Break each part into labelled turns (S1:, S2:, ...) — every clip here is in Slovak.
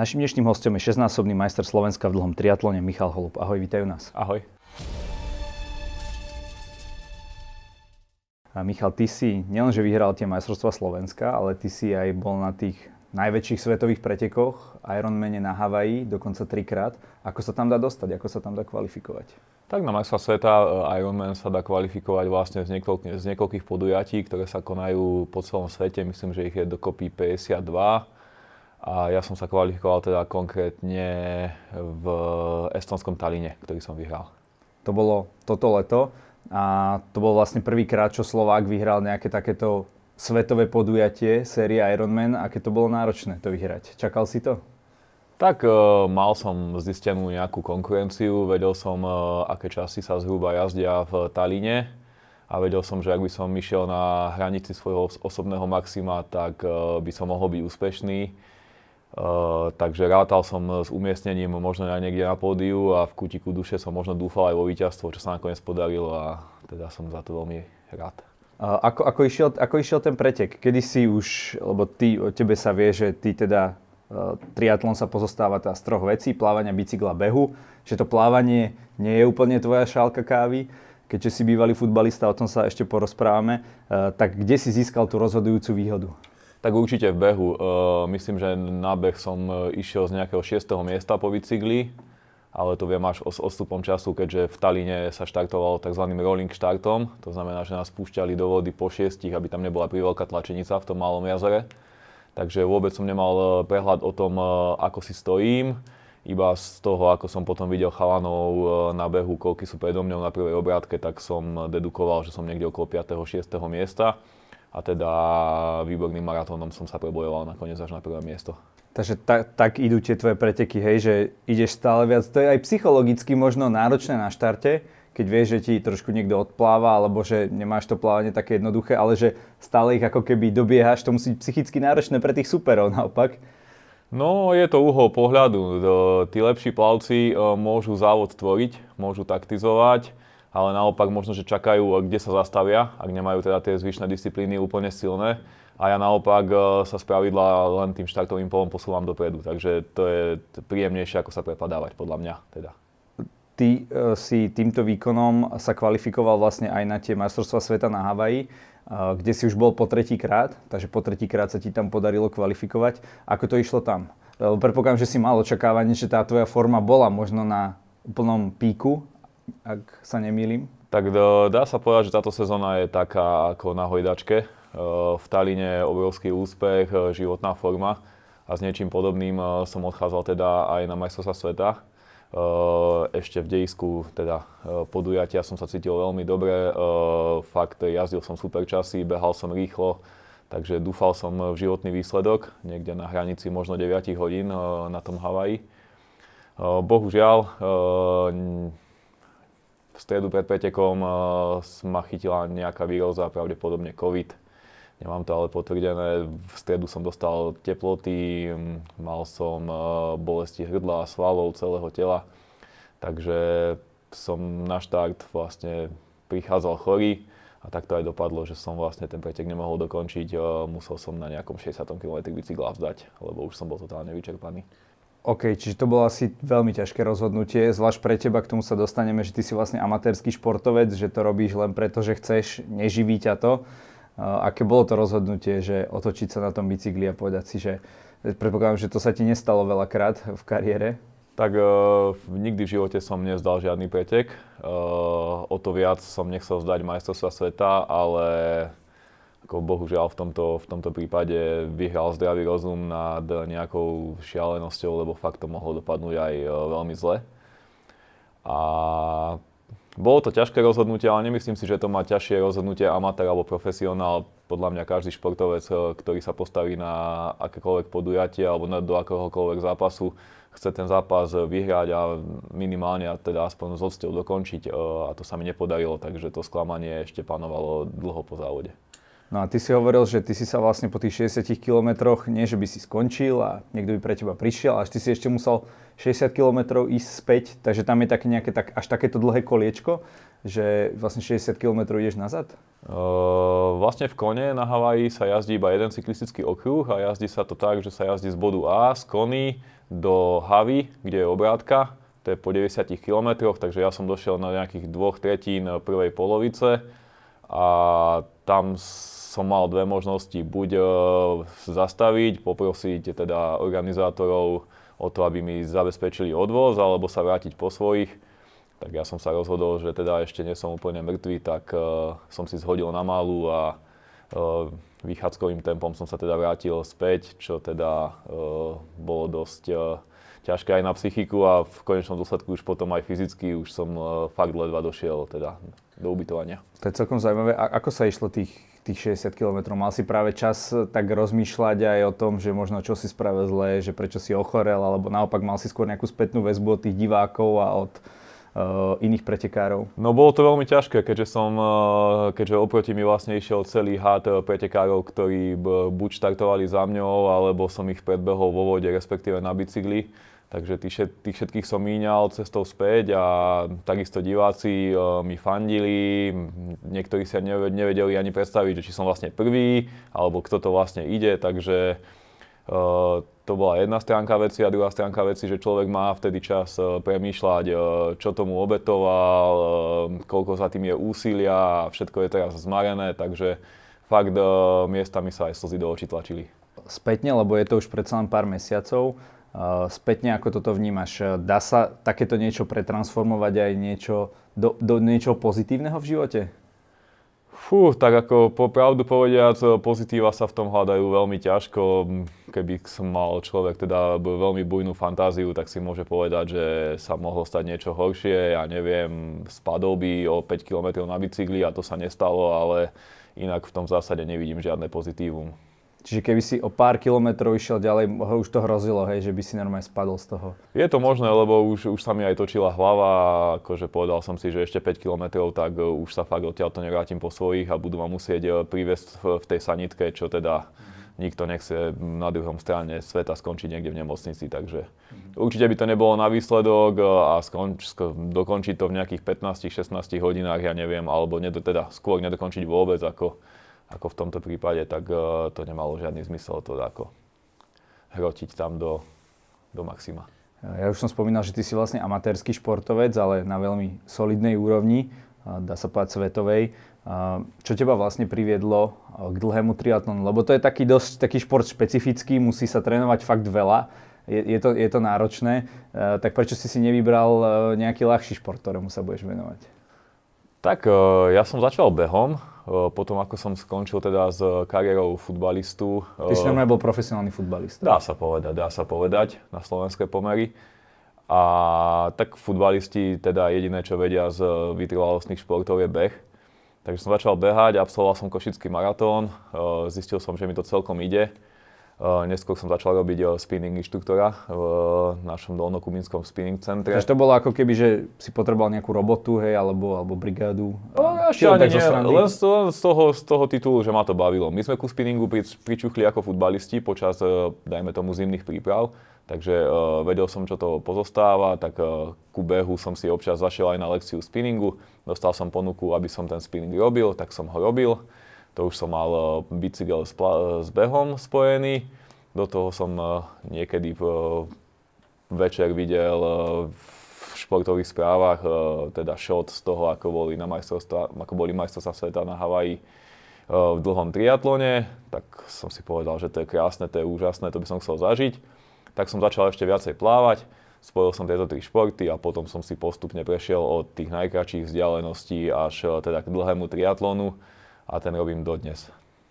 S1: Našim dnešným hostom je 16-násobný majster Slovenska v dlhom triatlone Michal Holub. Ahoj, vítajú nás.
S2: Ahoj.
S1: A Michal, ty si nielenže vyhral tie majstrovstvá Slovenska, ale ty si aj bol na tých najväčších svetových pretekoch, Ironmane na Havaji, dokonca trikrát. Ako sa tam dá dostať, ako sa tam dá kvalifikovať?
S2: Tak na majstva sveta eh, Ironman sa dá kvalifikovať vlastne z, niekoľk- z niekoľkých podujatí, ktoré sa konajú po celom svete. Myslím, že ich je dokopy 52 a ja som sa kvalifikoval teda konkrétne v estonskom Taline, ktorý som vyhral.
S1: To bolo toto leto a to bol vlastne prvýkrát, čo Slovák vyhral nejaké takéto svetové podujatie, série Ironman. Aké to bolo náročné to vyhrať? Čakal si to?
S2: Tak uh, mal som zistenú nejakú konkurenciu, vedel som, uh, aké časy sa zhruba jazdia v Taline a vedel som, že ak by som išiel na hranici svojho osobného maxima, tak uh, by som mohol byť úspešný Uh, takže rátal som s umiestnením možno aj niekde na pódiu a v kutiku duše som možno dúfal aj vo víťazstvo, čo sa nakoniec podarilo a teda som za to veľmi rád.
S1: Ako, ako, išiel, ako išiel ten pretek? Kedy si už, lebo ty, o tebe sa vie, že ty teda uh, triatlon sa pozostáva teda z troch vecí, plávania, bicykla, behu, že to plávanie nie je úplne tvoja šálka kávy, keďže si bývalý futbalista, o tom sa ešte porozprávame, uh, tak kde si získal tú rozhodujúcu výhodu?
S2: Tak určite v behu. Uh, myslím, že na beh som e, išiel z nejakého 6. miesta po bicykli, ale to viem až s odstupom času, keďže v Taline sa štartovalo tzv. rolling štartom. To znamená, že nás púšťali do vody po šiestich, aby tam nebola priveľká tlačenica v tom malom jazere. Takže vôbec som nemal e, prehľad o tom, ako si stojím. Iba z toho, ako som potom videl chalanov na behu, koľky sú predo mňou na prvej obrátke, tak som dedukoval, že som niekde okolo 5. 6. miesta a teda výborným maratónom som sa prebojoval nakoniec až na prvé miesto.
S1: Takže tak, tak idú tie tvoje preteky, hej, že ideš stále viac. To je aj psychologicky možno náročné na štarte, keď vieš, že ti trošku niekto odpláva, alebo že nemáš to plávanie také jednoduché, ale že stále ich ako keby dobiehaš, to musí byť psychicky náročné pre tých superov naopak.
S2: No, je to uhol pohľadu. Tí lepší plavci e, môžu závod tvoriť, môžu taktizovať, ale naopak možno, že čakajú, kde sa zastavia, ak nemajú teda tie zvyšné disciplíny úplne silné. A ja naopak e, sa z pravidla len tým štartovým polom posúvam dopredu, takže to je príjemnejšie, ako sa prepadávať, podľa mňa teda.
S1: Ty e, si týmto výkonom sa kvalifikoval vlastne aj na tie majstrovstvá sveta na Havaji, kde si už bol po tretíkrát, takže po tretíkrát sa ti tam podarilo kvalifikovať. Ako to išlo tam? Predpokladám, že si mal očakávanie, že tá tvoja forma bola možno na úplnom píku ak sa nemýlim.
S2: Tak dá sa povedať, že táto sezóna je taká ako na hojdačke. E, v Taline obrovský úspech, e, životná forma a s niečím podobným e, som odchádzal teda aj na majstrovstvá sveta. Ešte v dejisku teda podujatia som sa cítil veľmi dobre, fakt jazdil som super časy, behal som rýchlo, takže dúfal som v životný výsledok, niekde na hranici možno 9 hodín na tom Havaji. Bohužiaľ, stredu pred pretekom uh, ma chytila nejaká výroza, pravdepodobne COVID. Nemám to ale potvrdené. V stredu som dostal teploty, mal som uh, bolesti hrdla, svalov, celého tela. Takže som na štart vlastne prichádzal chorý a tak to aj dopadlo, že som vlastne ten pretek nemohol dokončiť. Uh, musel som na nejakom 60 km bicykla vzdať, lebo už som bol totálne vyčerpaný.
S1: OK, čiže to bolo asi veľmi ťažké rozhodnutie, zvlášť pre teba, k tomu sa dostaneme, že ty si vlastne amatérsky športovec, že to robíš len preto, že chceš, neživí ťa to. Aké bolo to rozhodnutie, že otočiť sa na tom bicykli a povedať si, že predpokladám, že to sa ti nestalo veľakrát v kariére?
S2: Tak uh, nikdy v živote som nezdal žiadny pretek. Uh, o to viac som nechcel zdať majstrovstva sveta, ale ako bohužiaľ v tomto, v tomto prípade vyhral zdravý rozum nad nejakou šialenosťou, lebo fakt to mohlo dopadnúť aj e, veľmi zle. A bolo to ťažké rozhodnutie, ale nemyslím si, že to má ťažšie rozhodnutie amatér alebo profesionál. Podľa mňa každý športovec, e, ktorý sa postaví na akékoľvek podujatie alebo do akéhokoľvek zápasu, chce ten zápas vyhrať a minimálne teda aspoň s dokončiť. E, a to sa mi nepodarilo, takže to sklamanie ešte panovalo dlho po závode.
S1: No a ty si hovoril, že ty si sa vlastne po tých 60 kilometroch, nie že by si skončil a niekto by pre teba prišiel, až ty si ešte musel 60 kilometrov ísť späť, takže tam je také nejaké, tak, až takéto dlhé koliečko, že vlastne 60 km ideš nazad?
S2: Uh, vlastne v kone na Havaji sa jazdí iba jeden cyklistický okruh a jazdí sa to tak, že sa jazdí z bodu A z Kony do Havy, kde je obrátka, to je po 90 km, takže ja som došiel na nejakých dvoch tretín prvej polovice a tam som mal dve možnosti, buď uh, zastaviť, poprosiť teda organizátorov o to, aby mi zabezpečili odvoz, alebo sa vrátiť po svojich. Tak ja som sa rozhodol, že teda ešte nie som úplne mŕtvý, tak uh, som si zhodil na málu a uh, vychádzkovým tempom som sa teda vrátil späť, čo teda uh, bolo dosť uh, ťažké aj na psychiku a v konečnom dôsledku už potom aj fyzicky už som uh, fakt ledva došiel teda do ubytovania.
S1: To je celkom zaujímavé. A ako sa išlo tých, tých 60 km? Mal si práve čas tak rozmýšľať aj o tom, že možno čo si spravil zle, že prečo si ochorel, alebo naopak mal si skôr nejakú spätnú väzbu od tých divákov a od uh, iných pretekárov?
S2: No bolo to veľmi ťažké, keďže som, uh, keďže oproti mi vlastne išiel celý had pretekárov, ktorí buď štartovali za mňou, alebo som ich predbehol vo vode, respektíve na bicykli Takže tých, tých všetkých som míňal cestou späť a takisto diváci uh, mi fandili, niektorí sa nevedeli ani predstaviť, že či som vlastne prvý, alebo kto to vlastne ide, takže uh, to bola jedna stránka veci a druhá stránka veci, že človek má vtedy čas uh, premýšľať, čo tomu obetoval, koľko za tým je úsilia a všetko je teraz zmarené, takže fakt miestami sa aj slzy do očí tlačili.
S1: Spätne, lebo je to už predsa len pár mesiacov, Spätne, ako toto vnímaš? Dá sa takéto niečo pretransformovať aj niečo, do, do niečoho pozitívneho v živote?
S2: Fú, tak ako popravdu povediac, pozitíva sa v tom hľadajú veľmi ťažko. Keby som mal človek teda veľmi bujnú fantáziu, tak si môže povedať, že sa mohlo stať niečo horšie. Ja neviem, spadol by o 5 km na bicykli a to sa nestalo, ale inak v tom zásade nevidím žiadne pozitívum.
S1: Čiže keby si o pár kilometrov išiel ďalej, už to hrozilo, hej, že by si normálne spadol z toho.
S2: Je to možné, lebo už, už sa mi aj točila hlava akože povedal som si, že ešte 5 kilometrov, tak e, už sa fakt odtiaľ to nevrátim po svojich a budú ma musieť e, priviesť v, v tej sanitke, čo teda nikto nechce na druhom strane sveta skončiť niekde v nemocnici, takže mm-hmm. určite by to nebolo na výsledok e, a skonč, dokončiť to v nejakých 15-16 hodinách, ja neviem, alebo nedo, teda skôr nedokončiť vôbec, ako ako v tomto prípade, tak uh, to nemalo žiadny zmysel to ako hrotiť tam do, do maxima.
S1: Ja už som spomínal, že ty si vlastne amatérsky športovec, ale na veľmi solidnej úrovni, dá sa povedať svetovej. Čo teba vlastne priviedlo k dlhému triatlonu? Lebo to je taký dosť taký šport špecifický, musí sa trénovať fakt veľa. Je, je, to, je to náročné. Tak prečo si si nevybral nejaký ľahší šport, ktorému sa budeš venovať?
S2: Tak ja som začal behom potom ako som skončil teda s kariérou futbalistu.
S1: Ty si normálne bol profesionálny futbalista.
S2: Dá sa povedať, dá sa povedať na slovenské pomery. A tak futbalisti teda jediné, čo vedia z vytrvalostných športov je beh. Takže som začal behať, absolvoval som košický maratón, zistil som, že mi to celkom ide neskôr som začal robiť uh, spinning inštruktora v uh, našom dolnokubínskom spinning centre.
S1: Takže to bolo ako keby, že si potreboval nejakú robotu, hej, alebo, alebo brigádu?
S2: No, ešte ani nie, len z toho, z, toho, z toho titulu, že ma to bavilo. My sme ku spinningu pri, pričuchli ako futbalisti počas, dajme tomu, zimných príprav. Takže uh, vedel som, čo to pozostáva, tak uh, ku behu som si občas zašiel aj na lekciu spinningu. Dostal som ponuku, aby som ten spinning robil, tak som ho robil. To už som mal eh, bicykel s, pla- s behom spojený. Do toho som eh, niekedy večer videl eh, v športových správach teda shot z toho, ako boli, na ako boli majstrovstvá sveta na Havaji v dlhom triatlone, tak som si povedal, že to je krásne, to je úžasné, to by som chcel zažiť. Tak som začal ešte viacej plávať, spojil som tieto tri športy a potom som si postupne prešiel od tých najkračších vzdialeností až teda k dlhému triatlonu a ten robím dodnes.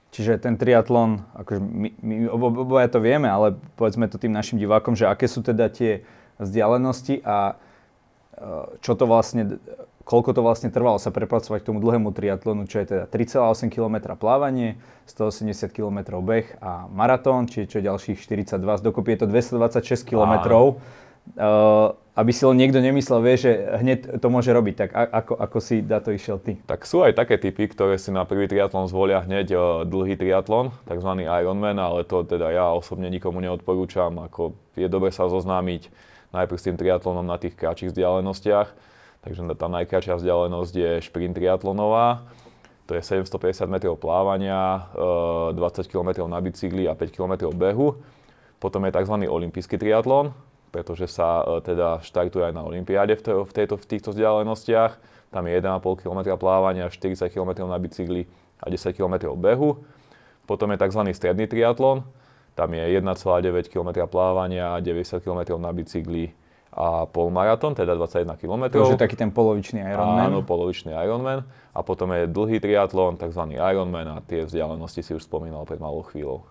S1: Čiže ten triatlon, akože my, my oboja to vieme, ale povedzme to tým našim divákom, že aké sú teda tie vzdialenosti a e, čo to vlastne, koľko to vlastne trvalo sa prepracovať k tomu dlhému triatlonu, čo je teda 3,8 km plávanie, 180 km beh a maratón, čiže čo ďalších 42, dokopy je to 226 km. Áno. Uh, aby si len niekto nemyslel, vie, že hneď to môže robiť. Tak ako, ako si na to išiel ty?
S2: Tak sú aj také typy, ktoré si na prvý triatlon zvolia hneď uh, dlhý triatlon, tzv. Ironman, ale to teda ja osobne nikomu neodporúčam. Ako je dobre sa zoznámiť najprv s tým triatlonom na tých kratších vzdialenostiach. Takže tá najkračšia vzdialenosť je šprint triatlonová. To je 750 metrov plávania, 20 km na bicykli a 5 km behu. Potom je tzv. olimpijský triatlon, pretože sa e, teda štartuje aj na Olympiáde v, v, tejto, v týchto vzdialenostiach. Tam je 1,5 km plávania, 40 km na bicykli a 10 km behu. Potom je tzv. stredný triatlon, tam je 1,9 km plávania, 90 km na bicykli a polmaratón, teda 21 km.
S1: To je taký ten polovičný Ironman.
S2: Áno, polovičný Ironman. A potom je dlhý triatlon, tzv. Ironman a tie vzdialenosti si už spomínal pred malou chvíľou.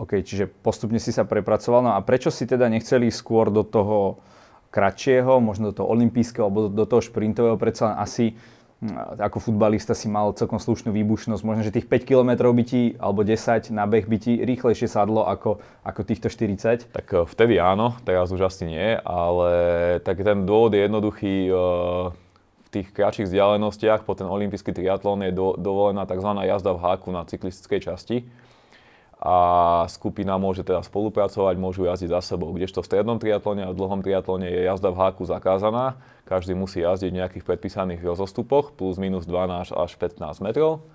S1: OK, čiže postupne si sa prepracoval. No a prečo si teda nechceli skôr do toho kratšieho, možno do toho olympijského alebo do toho šprintového, predsa asi hm, ako futbalista si mal celkom slušnú výbušnosť. Možno, že tých 5 km by ti, alebo 10 na beh by ti rýchlejšie sadlo ako, ako týchto 40?
S2: Tak eh, vtedy áno, teraz už asi nie, ale tak ten dôvod je jednoduchý. Eh, v tých kratších vzdialenostiach po ten olimpijský triatlon je do, dovolená tzv. jazda v háku na cyklistickej časti a skupina môže teda spolupracovať, môžu jazdiť za sebou. Kdežto v strednom triatlone a v dlhom triatlone je jazda v háku zakázaná. Každý musí jazdiť v nejakých predpísaných rozostupoch, plus minus 12 až 15 metrov.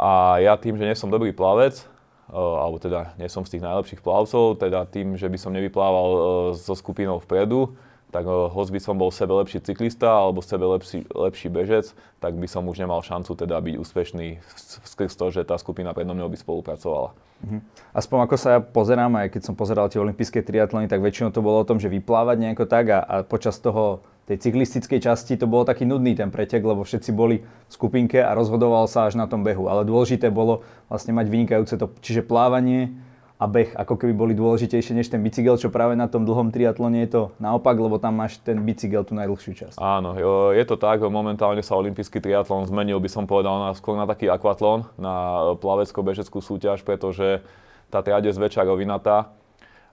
S2: A ja tým, že nie som dobrý plavec, e, alebo teda nie som z tých najlepších plavcov, teda tým, že by som nevyplával e, so skupinou vpredu, tak eh, hoď by som bol sebe lepší cyklista alebo sebe lepší, lepší bežec, tak by som už nemal šancu teda byť úspešný skrz to, že tá skupina predo mnou by spolupracovala.
S1: Uh-huh. Aspoň ako sa ja pozerám, aj keď som pozeral tie olympijské triatlony, tak väčšinou to bolo o tom, že vyplávať nejako tak a, a počas toho tej cyklistickej časti to bolo taký nudný ten pretek, lebo všetci boli v skupinke a rozhodoval sa až na tom behu. Ale dôležité bolo vlastne mať vynikajúce to, čiže plávanie, a beh ako keby boli dôležitejšie než ten bicykel, čo práve na tom dlhom triatlone je to naopak, lebo tam máš ten bicykel tú najdlhšiu časť.
S2: Áno, je to tak, momentálne sa olimpijský triatlon zmenil, by som povedal, na, skôr na taký akvatlon, na plavecko-bežeckú súťaž, pretože tá triade je zväčša rovinatá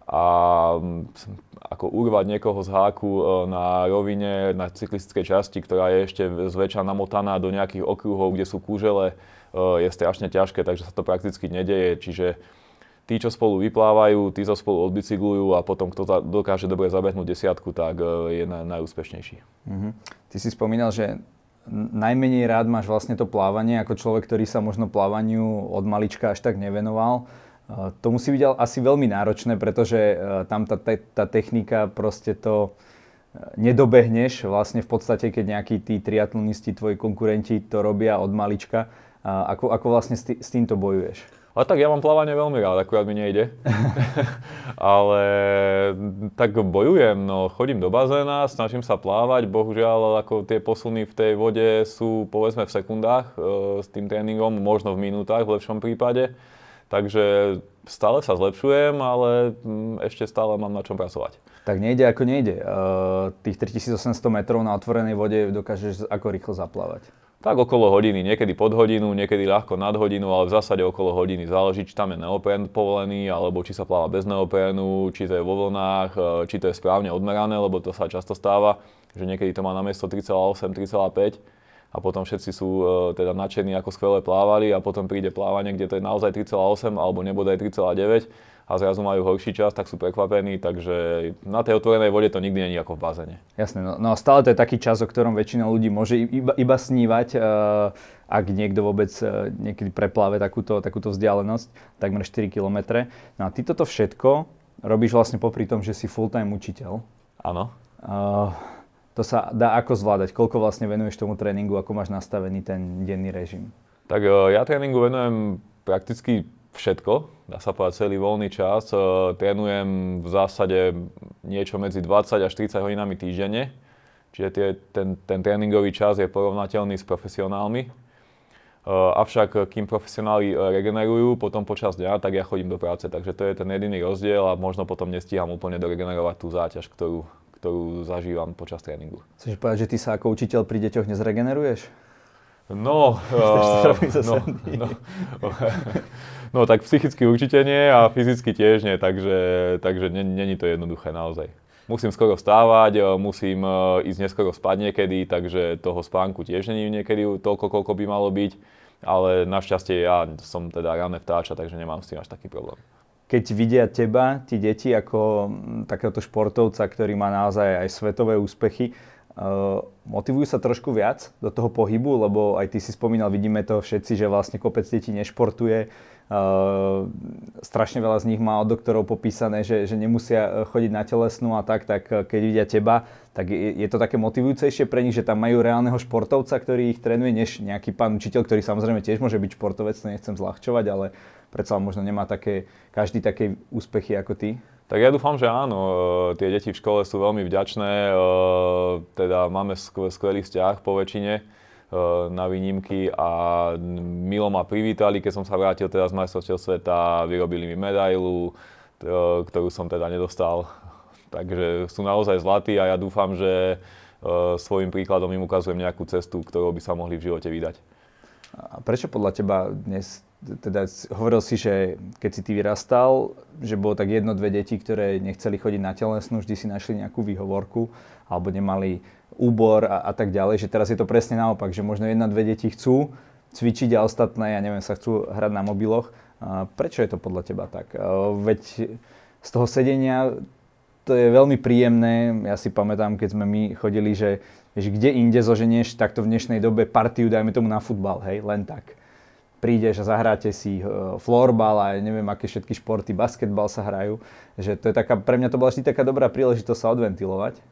S2: a ako urvať niekoho z háku e, na rovine, na cyklistickej časti, ktorá je ešte zväčša namotaná do nejakých okruhov, kde sú kúžele, e, je strašne ťažké, takže sa to prakticky nedeje, čiže tí, čo spolu vyplávajú, tí sa spolu odbicyklujú a potom kto dokáže dobre zabehnúť desiatku, tak e, je na, najúspešnejší.
S1: Mm-hmm. Ty si spomínal, že najmenej rád máš vlastne to plávanie ako človek, ktorý sa možno plávaniu od malička až tak nevenoval. E, to musí byť asi veľmi náročné, pretože e, tam tá, tá technika proste to nedobehneš vlastne v podstate, keď nejakí tí triatlonisti, tvoji konkurenti to robia od malička. Ako, ako vlastne s týmto bojuješ?
S2: Ale tak ja mám plávanie veľmi rád, akurát mi nejde. ale tak bojujem, no chodím do bazéna, snažím sa plávať, bohužiaľ ako tie posuny v tej vode sú povedzme v sekundách e, s tým tréningom, možno v minútach v lepšom prípade. Takže stále sa zlepšujem, ale mm, ešte stále mám na čom pracovať.
S1: Tak nejde ako nejde. E, tých 3800 metrov na otvorenej vode dokážeš ako rýchlo zaplávať.
S2: Tak okolo hodiny, niekedy pod hodinu, niekedy ľahko nad hodinu, ale v zásade okolo hodiny. Záleží, či tam je neoprén povolený, alebo či sa pláva bez neoprénu, či to je vo vlnách, e, či to je správne odmerané, lebo to sa často stáva, že niekedy to má na miesto 3,8, 3,5 a potom všetci sú e, teda nadšení, ako skvele plávali a potom príde plávanie, kde to je naozaj 3,8 alebo nebodaj 3,9 a zrazu majú horší čas, tak sú prekvapení, takže na tej otvorenej vode to nikdy není ako v bazéne.
S1: Jasné, no, no stále to je taký čas, o ktorom väčšina ľudí môže iba, iba snívať, uh, ak niekto vôbec uh, niekedy prepláve takúto, takúto vzdialenosť, takmer 4 km. No a ty toto všetko robíš vlastne popri tom, že si full-time učiteľ.
S2: Áno.
S1: Uh, to sa dá ako zvládať? Koľko vlastne venuješ tomu tréningu, ako máš nastavený ten denný režim?
S2: Tak ja tréningu venujem prakticky všetko, dá sa povedať celý voľný čas. E, trénujem v zásade niečo medzi 20 až 30 hodinami týždenne, čiže tie, ten, ten tréningový čas je porovnateľný s profesionálmi. E, avšak kým profesionáli e, regenerujú potom počas dňa, tak ja chodím do práce, takže to je ten jediný rozdiel a možno potom nestíham úplne doregenerovať tú záťaž, ktorú, ktorú zažívam počas tréningu.
S1: Chceš povedať, že ty sa ako učiteľ pri deťoch nezregeneruješ?
S2: No, uh, no, no, no, tak psychicky určite nie a fyzicky tiež nie, takže, takže není to jednoduché naozaj. Musím skoro vstávať, eh, musím eh, ísť neskoro spať niekedy, takže toho spánku tiež není niekedy toľko, koľko by malo byť, ale našťastie ja som teda rané vtáča, takže nemám s tým až taký problém.
S1: Keď vidia teba, tí deti, ako takéhoto športovca, ktorý má naozaj aj svetové úspechy, motivujú sa trošku viac do toho pohybu, lebo aj ty si spomínal, vidíme to všetci, že vlastne kopec detí nešportuje, Uh, strašne veľa z nich má od doktorov popísané, že, že nemusia chodiť na telesnú a tak, tak keď vidia teba, tak je to také motivujúcejšie pre nich, že tam majú reálneho športovca, ktorý ich trénuje, než nejaký pán učiteľ, ktorý samozrejme tiež môže byť športovec, to nechcem zľahčovať, ale predsa možno nemá také, každý také úspechy ako ty.
S2: Tak ja dúfam, že áno. Tie deti v škole sú veľmi vďačné. Teda máme skvelý vzťah po väčšine na výnimky a milo ma privítali, keď som sa vrátil teda z majstrovstiev sveta, vyrobili mi medailu, ktorú som teda nedostal. Takže sú naozaj zlatí a ja dúfam, že svojim príkladom im ukazujem nejakú cestu, ktorou by sa mohli v živote vydať.
S1: A prečo podľa teba dnes teda hovoril si, že keď si ty vyrastal, že bolo tak jedno, dve deti, ktoré nechceli chodiť na telesnú, vždy si našli nejakú výhovorku alebo nemali úbor a, a tak ďalej, že teraz je to presne naopak, že možno jedna, dve deti chcú cvičiť a ostatné, ja neviem, sa chcú hrať na mobiloch. A prečo je to podľa teba tak? Veď z toho sedenia to je veľmi príjemné. Ja si pamätám, keď sme my chodili, že vieš, kde inde zoženieš takto v dnešnej dobe partiu, dajme tomu na futbal, hej, len tak prídeš a zahráte si eh, florbal a neviem, aké všetky športy, basketbal sa hrajú. Že to je taká, pre mňa to bola vždy taká dobrá príležitosť sa odventilovať.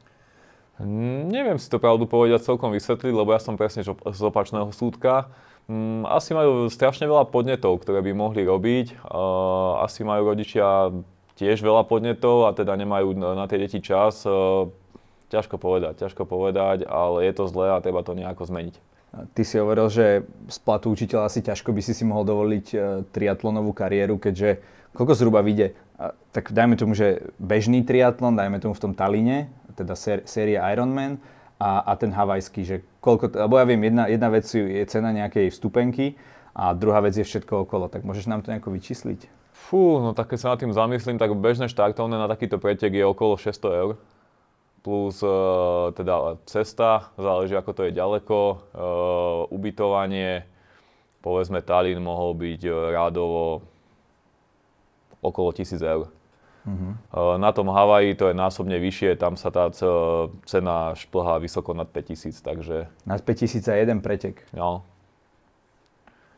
S2: Mm, neviem si to pravdu povedať celkom vysvetliť, lebo ja som presne z opačného súdka. Mm, asi majú strašne veľa podnetov, ktoré by mohli robiť. Asi majú rodičia tiež veľa podnetov a teda nemajú na tie deti čas. Eh, ťažko povedať, ťažko povedať, ale je to zlé a treba to nejako zmeniť.
S1: Ty si hovoril, že z platu učiteľa asi ťažko by si si mohol dovoliť e, triatlonovú kariéru, keďže koľko zhruba vyjde, tak dajme tomu, že bežný triatlon, dajme tomu v tom Taline, teda série Ironman a, a ten havajský, že koľko, lebo ja viem, jedna, jedna vec je cena nejakej vstupenky a druhá vec je všetko okolo, tak môžeš nám to nejako vyčísliť?
S2: Fú, no tak keď sa nad tým zamyslím, tak bežné štartovné na takýto pretek je okolo 600 eur plus uh, teda cesta, záleží ako to je ďaleko, uh, ubytovanie, povedzme Tallinn mohol byť uh, rádovo okolo 1000 eur. Uh-huh. Uh, na tom Havaji to je násobne vyššie, tam sa tá cena šplhá vysoko nad 5000, takže...
S1: Nad 5000 za jeden pretek?
S2: No.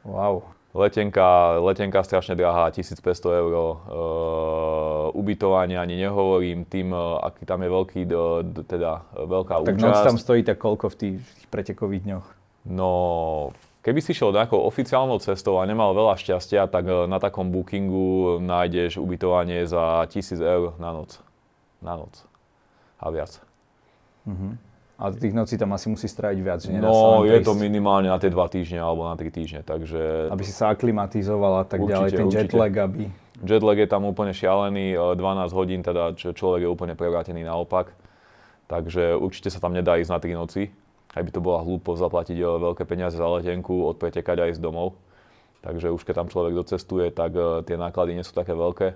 S1: Wow.
S2: Letenka, letenka strašne drahá, 1500 eur. Uh, ubytovanie ani nehovorím, tým, uh, aký tam je veľký, uh, teda veľká
S1: tak účasť. Tak tam stojí tak koľko v tých, pretekových dňoch?
S2: No, keby si šiel nejakou oficiálnou cestou a nemal veľa šťastia, tak uh, na takom bookingu nájdeš ubytovanie za 1000 eur na noc. Na noc. A viac.
S1: Uh-huh. A tých nocí tam asi musí stráviť viac, že
S2: No, je to minimálne na tie dva týždne alebo na tri týždne, takže...
S1: Aby si sa aklimatizoval a tak určite, ďalej, ten určite. jetlag, aby...
S2: Jetlag je tam úplne šialený, 12 e, hodín, teda človek je úplne prevrátený naopak. Takže určite sa tam nedá ísť na 3 noci. Aj by to bola hlúpo zaplatiť e, veľké peniaze za letenku, odpretekať aj z domov. Takže už keď tam človek docestuje, tak e, tie náklady nie sú také veľké.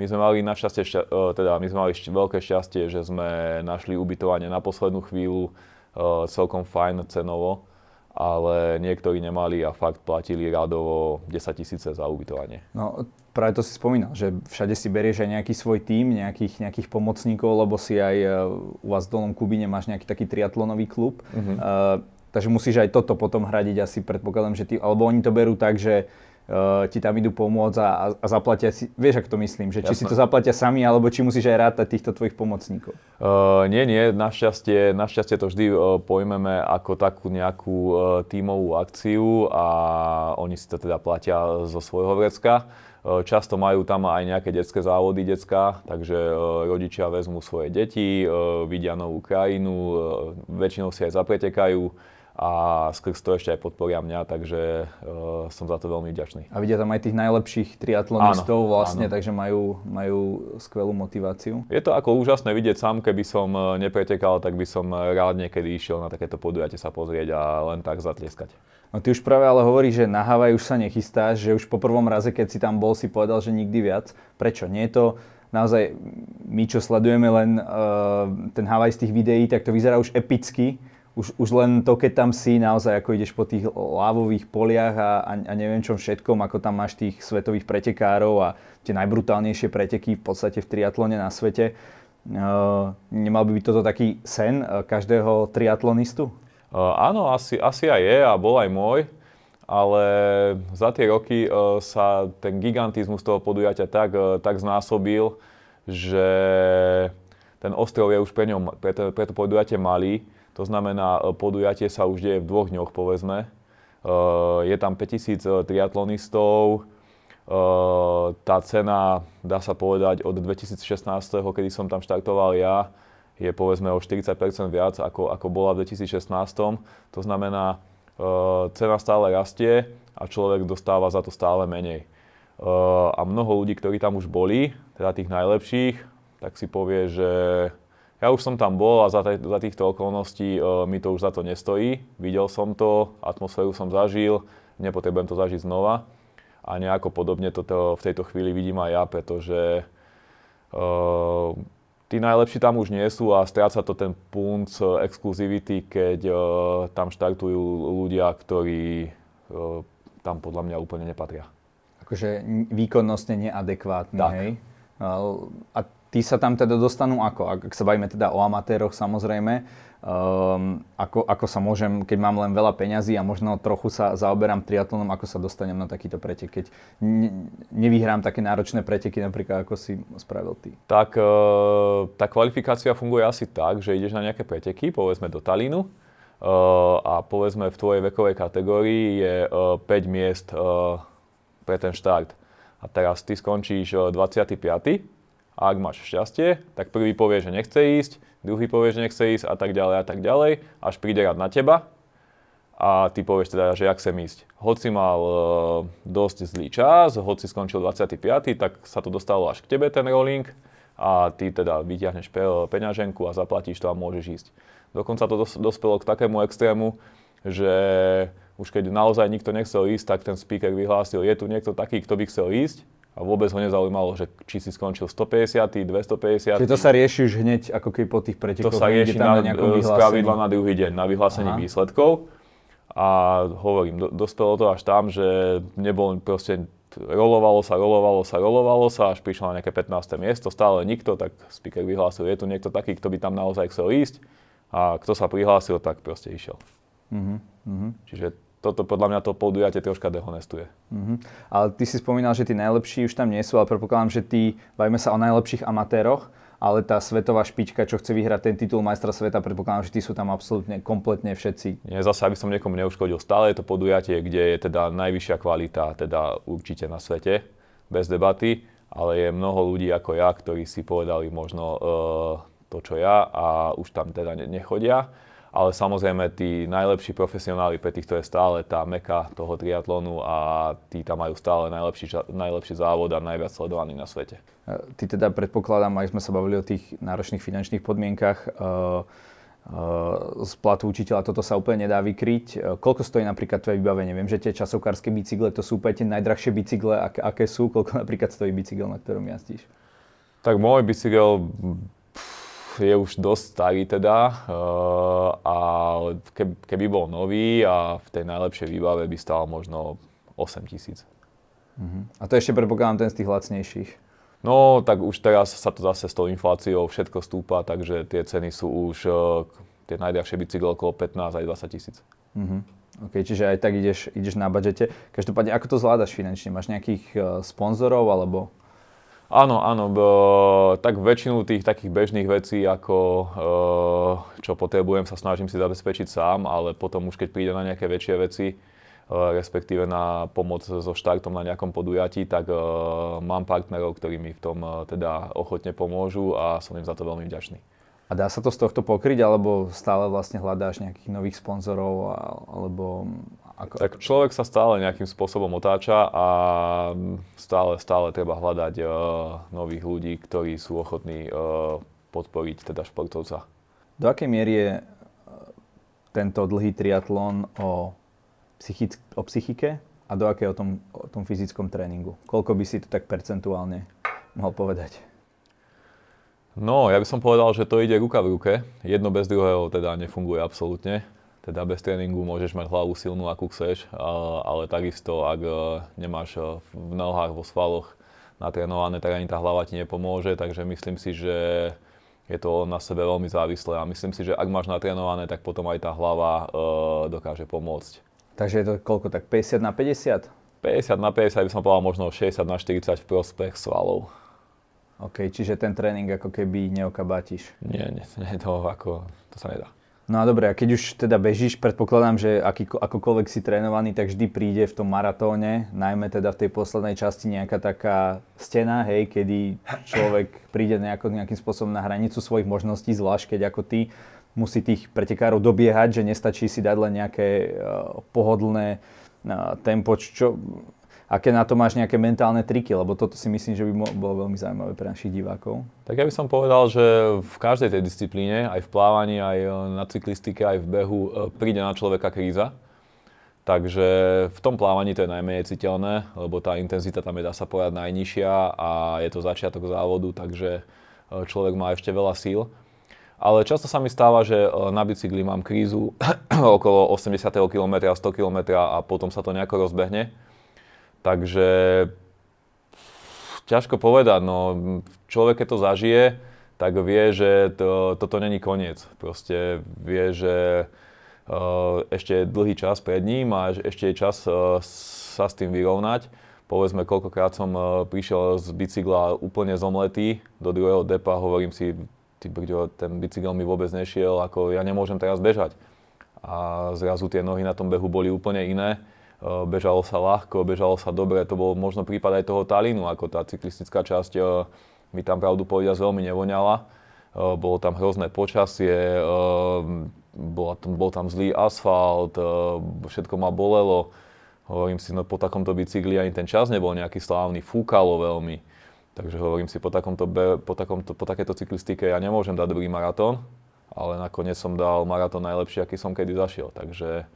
S2: My sme mali našťastie, šťa, e, teda my sme mali veľké šťastie, že sme našli ubytovanie na poslednú chvíľu, e, celkom fajn cenovo, ale niektorí nemali a fakt platili radovo 10 tisíce za ubytovanie.
S1: No, práve to si spomínal, že všade si berieš aj nejaký svoj tím, nejakých, nejakých pomocníkov, lebo si aj e, u vás v Dolnom Kubine máš nejaký taký triatlonový klub. Uh-huh. Uh, takže musíš aj toto potom hradiť asi, predpokladám, že ty, alebo oni to berú tak, že ti tam idú pomôcť a, a zaplatia si, vieš, ako to myslím, že či Jasne. si to zaplatia sami, alebo či musíš aj rátať týchto tvojich pomocníkov?
S2: Uh, nie, nie, našťastie, našťastie to vždy uh, pojmeme ako takú nejakú uh, tímovú akciu a oni si to teda platia zo svojho vrecka. Často majú tam aj nejaké detské závody detská, takže rodičia vezmú svoje deti, vidia novú krajinu, väčšinou si aj zapretekajú a skrz to ešte aj podporia mňa, takže uh, som za to veľmi vďačný.
S1: A vidia tam aj tých najlepších triatlonistov áno, vlastne, áno. takže majú, majú skvelú motiváciu.
S2: Je to ako úžasné vidieť sám, keby som e, nepretekal, tak by som e, rád niekedy išiel na takéto podujatie sa pozrieť a len tak zatlieskať.
S1: No ty už práve ale hovoríš, že na Havaj už sa nechystáš, že už po prvom raze, keď si tam bol, si povedal, že nikdy viac. Prečo? Nie je to naozaj, my čo sledujeme len uh, ten Havaj z tých videí, tak to vyzerá už epicky už, už len to, keď tam si naozaj, ako ideš po tých lávových poliach a, a, a neviem čom všetkom, ako tam máš tých svetových pretekárov a tie najbrutálnejšie preteky v podstate v triatlone na svete. Uh, nemal by byť toto taký sen uh, každého triatlonistu?
S2: Uh, áno, asi, asi aj je a bol aj môj. ale za tie roky uh, sa ten gigantizmus toho podujatia tak, uh, tak znásobil, že ten ostrov je už pre, ňom, pre, to, pre to podujatie malý. To znamená, podujatie sa už deje v dvoch dňoch, povedzme. Uh, je tam 5000 triatlonistov, Uh, tá cena, dá sa povedať, od 2016, kedy som tam štartoval ja, je povedzme o 40% viac, ako, ako bola v 2016. To znamená, cena stále rastie a človek dostáva za to stále menej. A mnoho ľudí, ktorí tam už boli, teda tých najlepších, tak si povie, že ja už som tam bol a za, te, za týchto okolností uh, mi to už za to nestojí. Videl som to, atmosféru som zažil, nepotrebujem to zažiť znova. A nejako podobne to v tejto chvíli vidím aj ja, pretože uh, tí najlepší tam už nie sú a stráca to ten punc exkluzivity, keď uh, tam štartujú ľudia, ktorí uh, tam podľa mňa úplne nepatria.
S1: Akože výkonnostne neadekvátny, tak. hej? A tí sa tam teda dostanú ako? Ak, sa bavíme teda o amatéroch samozrejme, um, ako, ako sa môžem, keď mám len veľa peňazí a možno trochu sa zaoberám triatlonom, ako sa dostanem na takýto pretek, keď ne, nevyhrám také náročné preteky, napríklad ako si spravil ty?
S2: Tak uh, tá kvalifikácia funguje asi tak, že ideš na nejaké preteky, povedzme do Talínu, uh, a povedzme v tvojej vekovej kategórii je uh, 5 miest pre ten štart. A teraz ty skončíš 25 a ak máš šťastie, tak prvý povie, že nechce ísť, druhý povie, že nechce ísť a tak ďalej a tak ďalej, až príde rád na teba a ty povieš teda, že ja chcem ísť. Hoci mal e, dosť zlý čas, hoci skončil 25., tak sa to dostalo až k tebe ten rolling a ty teda vyťahneš pe- peňaženku a zaplatíš to a môžeš ísť. Dokonca to dos- dospelo k takému extrému, že už keď naozaj nikto nechcel ísť, tak ten speaker vyhlásil, je tu niekto taký, kto by chcel ísť a vôbec ho nezaujímalo, že či si skončil 150, 250.
S1: Čiže to sa rieši už hneď ako keby po tých pretekoch?
S2: To sa rieši na, na pravidla na druhý deň, na vyhlásení Aha. výsledkov. A hovorím, do, dospelo to až tam, že nebol proste rolovalo sa, rolovalo sa, rolovalo sa, až prišlo na nejaké 15. miesto, stále nikto, tak speaker vyhlásil, je tu niekto taký, kto by tam naozaj chcel ísť a kto sa prihlásil, tak proste išiel. Uh-huh. Čiže toto podľa mňa to podujatie troška dehonestuje. Uh-huh.
S1: Ale ty si spomínal, že tí najlepší už tam nie sú, ale predpokladám, že tí, bavíme sa o najlepších amatéroch, ale tá svetová špička, čo chce vyhrať ten titul majstra sveta, predpokladám, že tí sú tam absolútne kompletne všetci.
S2: Nie, zase, aby som niekomu neuškodil, stále je to podujatie, kde je teda najvyššia kvalita, teda určite na svete, bez debaty, ale je mnoho ľudí ako ja, ktorí si povedali možno uh, to, čo ja a už tam teda nechodia ale samozrejme tí najlepší profesionáli pre týchto je stále tá meka toho triatlonu a tí tam majú stále najlepší, najlepší závod a najviac sledovaný na svete.
S1: E, ty teda predpokladám, aj sme sa bavili o tých náročných finančných podmienkach, e, e, z platu učiteľa toto sa úplne nedá vykryť. Koľko stojí napríklad tvoje vybavenie? Viem, že tie časovkárske bicykle, to sú úplne tie najdrahšie bicykle, aké sú? Koľko napríklad stojí bicykel, na ktorom jazdíš?
S2: Tak môj bicykel je už dosť starý teda uh, a keby, bol nový a v tej najlepšej výbave by stál možno 8 tisíc.
S1: Uh-huh. A to ešte predpokladám ten z tých lacnejších.
S2: No, tak už teraz sa to zase s tou infláciou všetko stúpa, takže tie ceny sú už, uh, tie najdrahšie bicykle okolo 15 aj 20 tisíc. Uh-huh.
S1: OK, čiže aj tak ideš, ideš na budžete. Každopádne, ako to zvládaš finančne? Máš nejakých uh, sponzorov alebo
S2: Áno, áno, b, tak väčšinu tých takých bežných vecí, ako e, čo potrebujem, sa snažím si zabezpečiť sám, ale potom už keď príde na nejaké väčšie veci, e, respektíve na pomoc so štartom na nejakom podujatí, tak e, mám partnerov, ktorí mi v tom teda ochotne pomôžu a som im za to veľmi vďačný.
S1: A dá sa to z tohto pokryť, alebo stále vlastne hľadáš nejakých nových sponzorov, alebo
S2: ako... Tak človek sa stále nejakým spôsobom otáča a stále, stále treba hľadať uh, nových ľudí, ktorí sú ochotní uh, podporiť teda športovca.
S1: Do akej miery je e, tento dlhý triatlon o, psychick- o psychike a do akej o tom, o tom fyzickom tréningu? Koľko by si to tak percentuálne mohol povedať?
S2: No, ja by som povedal, že to ide ruka v ruke. Jedno bez druhého teda nefunguje absolútne teda bez tréningu môžeš mať hlavu silnú, akú chceš, ale takisto, ak e, nemáš e, v nohách, vo svaloch natrénované, tak ani tá hlava ti nepomôže, takže myslím si, že je to na sebe veľmi závislé a myslím si, že ak máš natrénované, tak potom aj tá hlava e, dokáže pomôcť.
S1: Takže je to koľko tak, 50 na 50?
S2: 50 na 50 by som povedal možno 60 na 40 v prospech svalov.
S1: OK, čiže ten tréning ako keby neokabátiš.
S2: Nie, nie, nie to, ako, to sa nedá.
S1: No a dobre, a keď už teda bežíš, predpokladám, že aký, akokoľvek si trénovaný, tak vždy príde v tom maratóne, najmä teda v tej poslednej časti nejaká taká stena, hej, kedy človek príde nejako, nejakým spôsobom na hranicu svojich možností, zvlášť keď ako ty musí tých pretekárov dobiehať, že nestačí si dať len nejaké uh, pohodlné uh, tempo, čo, aké na to máš nejaké mentálne triky, lebo toto si myslím, že by bolo veľmi zaujímavé pre našich divákov.
S2: Tak ja by som povedal, že v každej tej disciplíne, aj v plávaní, aj e, na cyklistike, aj v behu, e, príde na človeka kríza. Takže v tom plávaní to je najmenej citeľné, lebo tá intenzita tam je, dá sa povedať, najnižšia a je to začiatok závodu, takže e, človek má ešte veľa síl. Ale často sa mi stáva, že na bicykli mám krízu okolo 80 km, 100 km a potom sa to nejako rozbehne Takže ťažko povedať, no človek keď to zažije, tak vie, že to, toto není koniec. Proste vie, že uh, ešte je dlhý čas pred ním a ešte je čas uh, sa s tým vyrovnať. Povedzme, koľkokrát som uh, prišiel z bicykla úplne zomletý do druhého depa, hovorím si, ty brďo, ten bicykel mi vôbec nešiel, ako ja nemôžem teraz bežať. A zrazu tie nohy na tom behu boli úplne iné bežalo sa ľahko, bežalo sa dobre, to bol možno prípad aj toho Talínu, ako tá cyklistická časť eh, mi tam pravdu povediať veľmi nevoňala. Eh, bolo tam hrozné počasie, bol tam zlý asfalt, všetko ma bolelo. Hovorím si, no po takomto bicykli ani ten čas nebol nejaký slávny, fúkalo veľmi. Takže hovorím si, po, takomto, po, takomto, po takéto cyklistike ja nemôžem dať druhý maratón, ale nakoniec som dal maratón najlepší, aký som kedy zašiel. Takže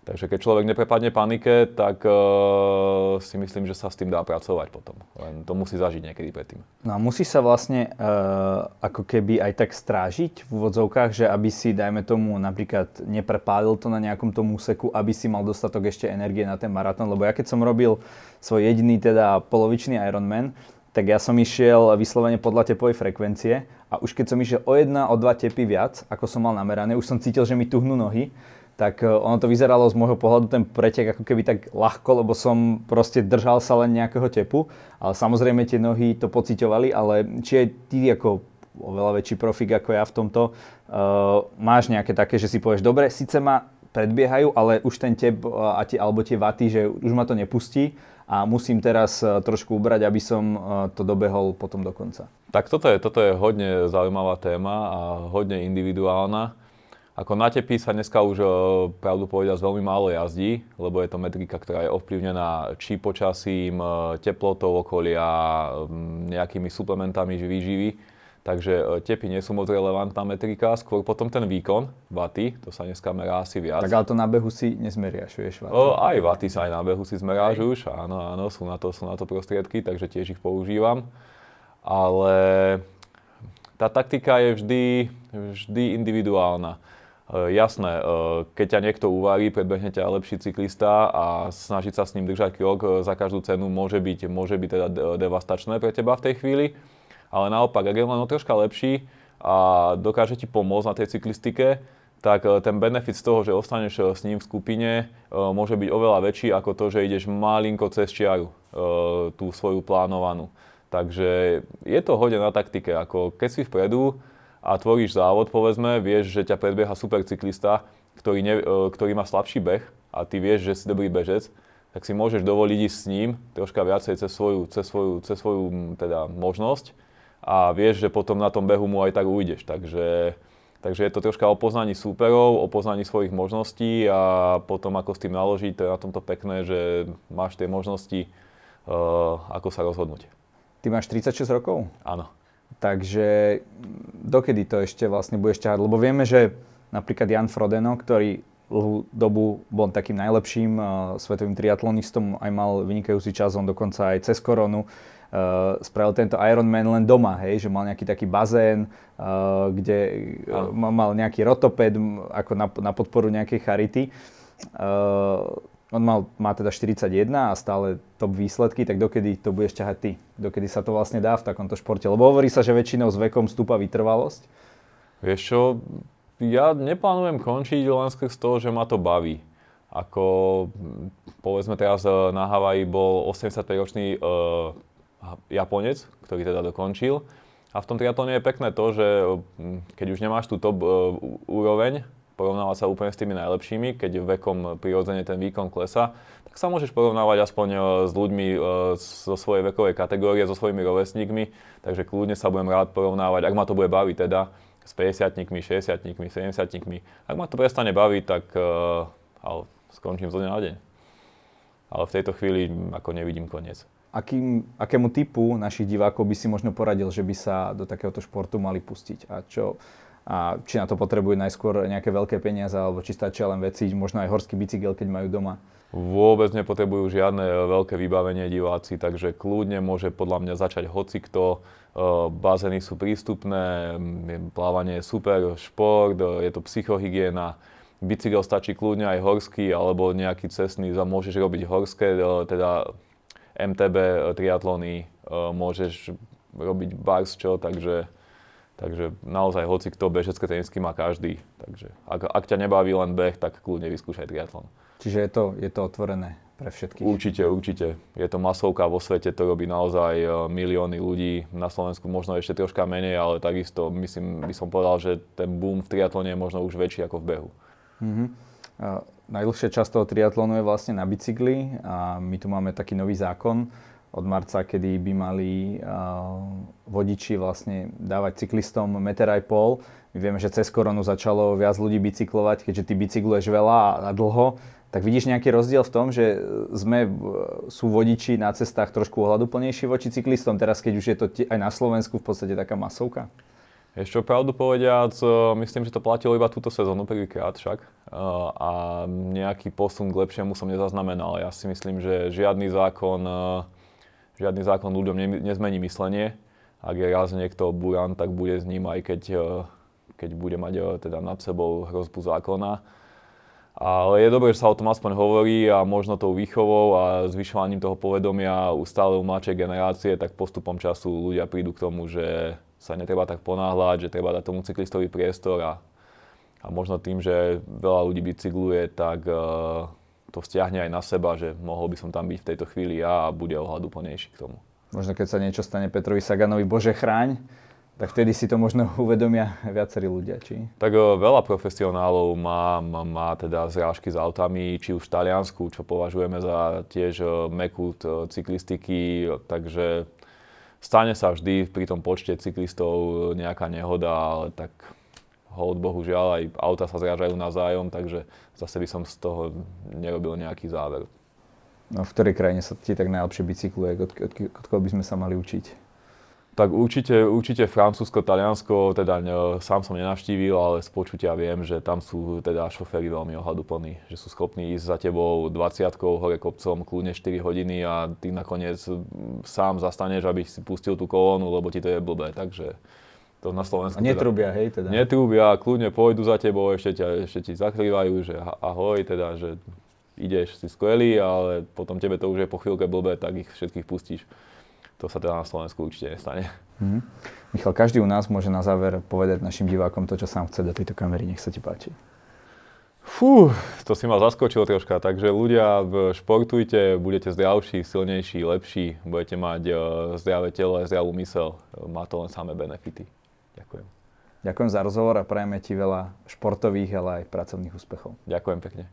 S2: Takže keď človek neprepadne panike, tak uh, si myslím, že sa s tým dá pracovať potom. Len to musí zažiť niekedy predtým.
S1: No a musíš sa vlastne uh, ako keby aj tak strážiť v úvodzovkách, že aby si, dajme tomu, napríklad neprepálil to na nejakom tom úseku, aby si mal dostatok ešte energie na ten maratón. Lebo ja keď som robil svoj jediný teda polovičný Ironman, tak ja som išiel vyslovene podľa tepovej frekvencie a už keď som išiel o jedna, o dva tepy viac, ako som mal namerané, už som cítil, že mi tuhnú nohy tak e, ono to vyzeralo z môjho pohľadu ten pretek ako keby tak ľahko, lebo som proste držal sa len nejakého tepu, ale samozrejme tie nohy to pociťovali, ale či je ty ako oveľa väčší profik ako ja v tomto, uh, máš nejaké také, že si povieš, dobre, síce ma predbiehajú, ale už ten tep e, a tie, alebo tie vaty, že už ma to nepustí a musím teraz trošku ubrať, aby som to dobehol potom do konca.
S2: Tak toto je, toto je hodne zaujímavá téma a hodne individuálna. Ako na tepy sa dneska už, e, pravdu povedať, veľmi málo jazdí, lebo je to metrika, ktorá je ovplyvnená či počasím, e, teplotou okolia, nejakými suplementami výživy. Takže e, tepy nie sú moc relevantná metrika, skôr potom ten výkon, vaty, to sa dneska merá asi viac.
S1: Tak ale to na behu si nezmeriaš, vieš,
S2: vaty. O, aj vaty sa aj na behu si zmeráš už, áno, áno, sú na, to, sú na to prostriedky, takže tiež ich používam. Ale tá taktika je vždy, vždy individuálna. Eh, jasné, eh, keď ťa niekto uvarí, predbehne ťa lepší cyklista a snažiť sa s ním držať krok eh, za každú cenu môže byť, môže byť teda devastačné pre teba v tej chvíli. Ale naopak, ak je len troška lepší a dokáže ti pomôcť na tej cyklistike, tak ten benefit z toho, že ostaneš s ním v skupine, môže byť oveľa väčší ako to, že ideš malinko cez čiaru, tú svoju plánovanú. Takže je to hodená taktike, ako keď si vpredu, a tvoríš závod, povedzme, vieš, že ťa predbieha super cyklista, ktorý, ne, e, ktorý má slabší beh a ty vieš, že si dobrý bežec, tak si môžeš dovoliť ísť s ním troška viacej cez svoju, cez svoju, cez svoju teda možnosť a vieš, že potom na tom behu mu aj tak ujdeš. Takže, takže je to troška o poznaní súperov, o poznaní svojich možností a potom ako s tým naložiť, to je na tomto pekné, že máš tie možnosti, uh, ako sa rozhodnúť.
S1: Ty máš 36 rokov?
S2: Áno.
S1: Takže dokedy to ešte vlastne budeš ťahať? Lebo vieme, že napríklad Jan Frodeno, ktorý dlhú dobu bol takým najlepším uh, svetovým triatlonistom, aj mal vynikajúci čas, on dokonca aj cez koronu uh, spravil tento Ironman len doma, hej, že mal nejaký taký bazén, uh, kde uh, mal nejaký rotoped ako na, na podporu nejakej charity. Uh, on mal, má teda 41 a stále top výsledky, tak dokedy to budeš ťahať ty? Dokedy sa to vlastne dá v takomto športe? Lebo hovorí sa, že väčšinou s vekom stúpa vytrvalosť.
S2: Vieš čo, ja neplánujem končiť len z toho, že ma to baví. ako povedzme teraz na Havaji bol 85-ročný uh, Japonec, ktorý teda dokončil. A v tom triatlone je pekné to, že keď už nemáš tú top uh, úroveň, porovnávať sa úplne s tými najlepšími, keď vekom prirodzene ten výkon klesa, tak sa môžeš porovnávať aspoň e, s ľuďmi e, zo svojej vekovej kategórie, so svojimi rovesníkmi, takže kľudne sa budem rád porovnávať, ak ma to bude baviť teda, s 50 60 70 Ak ma to prestane baviť, tak uh, ale skončím zo dňa na deň. Ale v tejto chvíli ako nevidím koniec.
S1: Akým, akému typu našich divákov by si možno poradil, že by sa do takéhoto športu mali pustiť? A čo, a či na to potrebujú najskôr nejaké veľké peniaze, alebo či stačia len veci, možno aj horský bicykel, keď majú doma.
S2: Vôbec nepotrebujú žiadne veľké vybavenie diváci, takže kľudne môže podľa mňa začať hocikto. E, bazény sú prístupné, plávanie je super, šport, e, je to psychohygiena. Bicykel stačí kľudne aj horský alebo nejaký cestný, môžeš robiť horské, e, teda MTB triatlony, môžeš robiť bars čo, takže Takže naozaj hoci kto bežecké tenisky má každý. Takže ak, ak ťa nebaví len beh, tak kľudne vyskúšaj triatlon.
S1: Čiže je to, je to otvorené pre všetkých?
S2: Určite, určite. Je to masovka vo svete, to robí naozaj e, milióny ľudí. Na Slovensku možno ešte troška menej, ale takisto myslím, by som povedal, že ten boom v triatlone je možno už väčší ako v behu. Mm-hmm.
S1: Uh, najdlhšia časť toho triatlonu je vlastne na bicykli a my tu máme taký nový zákon, od marca, kedy by mali vodiči vlastne dávať cyklistom meter aj pol. My vieme, že cez koronu začalo viac ľudí bicyklovať, keďže ty bicykluješ veľa a dlho. Tak vidíš nejaký rozdiel v tom, že sme, sú vodiči na cestách trošku ohľaduplnejší voči cyklistom, teraz keď už je to aj na Slovensku v podstate taká masovka?
S2: Ešte pravdu povediac, e, myslím, že to platilo iba túto sezónu prvýkrát však e, a nejaký posun k lepšiemu som nezaznamenal. Ja si myslím, že žiadny zákon e, žiadny zákon ľuďom ne, nezmení myslenie. Ak je raz niekto buran, tak bude s ním aj keď, e, keď bude mať e, teda nad sebou hrozbu zákona. Ale je dobré, že sa o tom aspoň hovorí a možno tou výchovou a zvyšovaním toho povedomia u stále u mladšej generácie, tak postupom času ľudia prídu k tomu, že sa netreba tak ponáhľať, že treba dať tomu cyklistovi priestor a, a možno tým, že veľa ľudí bicykluje, tak uh, to stiahne aj na seba, že mohol by som tam byť v tejto chvíli ja a bude ohľaduplnejší k tomu.
S1: Možno keď sa niečo stane Petrovi Saganovi, Bože chráň, tak vtedy si to možno uvedomia viacerí ľudia, či?
S2: Tak o, veľa profesionálov má, má, má teda zrážky s autami, či už v Taliansku, čo považujeme za tiež mekú cyklistiky, takže stane sa vždy pri tom počte cyklistov nejaká nehoda, ale tak hold bohužiaľ aj auta sa zrážajú navzájom, takže zase by som z toho nerobil nejaký záver.
S1: No v ktorej krajine sa ti tak najlepšie bicykluje? Od, od, od koho by sme sa mali učiť?
S2: Tak určite, určite Francúzsko, Taliansko, teda ne, sám som nenavštívil, ale z počutia viem, že tam sú teda šoféry veľmi ohľaduplní, že sú schopní ísť za tebou 20 hore kopcom, kľudne 4 hodiny a ty nakoniec sám zastaneš, aby si pustil tú kolónu, lebo ti to je blbé, takže to na Slovensku.
S1: A netrúbia, teda, hej, teda.
S2: Netrúbia, kľudne pôjdu za tebou, ešte, ťa, ešte ti zakrývajú, že ahoj, teda, že ideš, si skvelý, ale potom tebe to už je po chvíľke blbé, tak ich všetkých pustíš. To sa teda na Slovensku určite nestane. Mm-hmm.
S1: Michal, každý u nás môže na záver povedať našim divákom to, čo sám chce do tejto kamery. Nech sa ti páči.
S2: Fú, to si ma zaskočil troška. Takže ľudia, športujte, budete zdravší, silnejší, lepší, budete mať uh, zdravé telo a zdravú mysel. Má to len samé benefity. Ďakujem.
S1: Ďakujem za rozhovor a prajeme ti veľa športových, ale aj pracovných úspechov.
S2: Ďakujem pekne.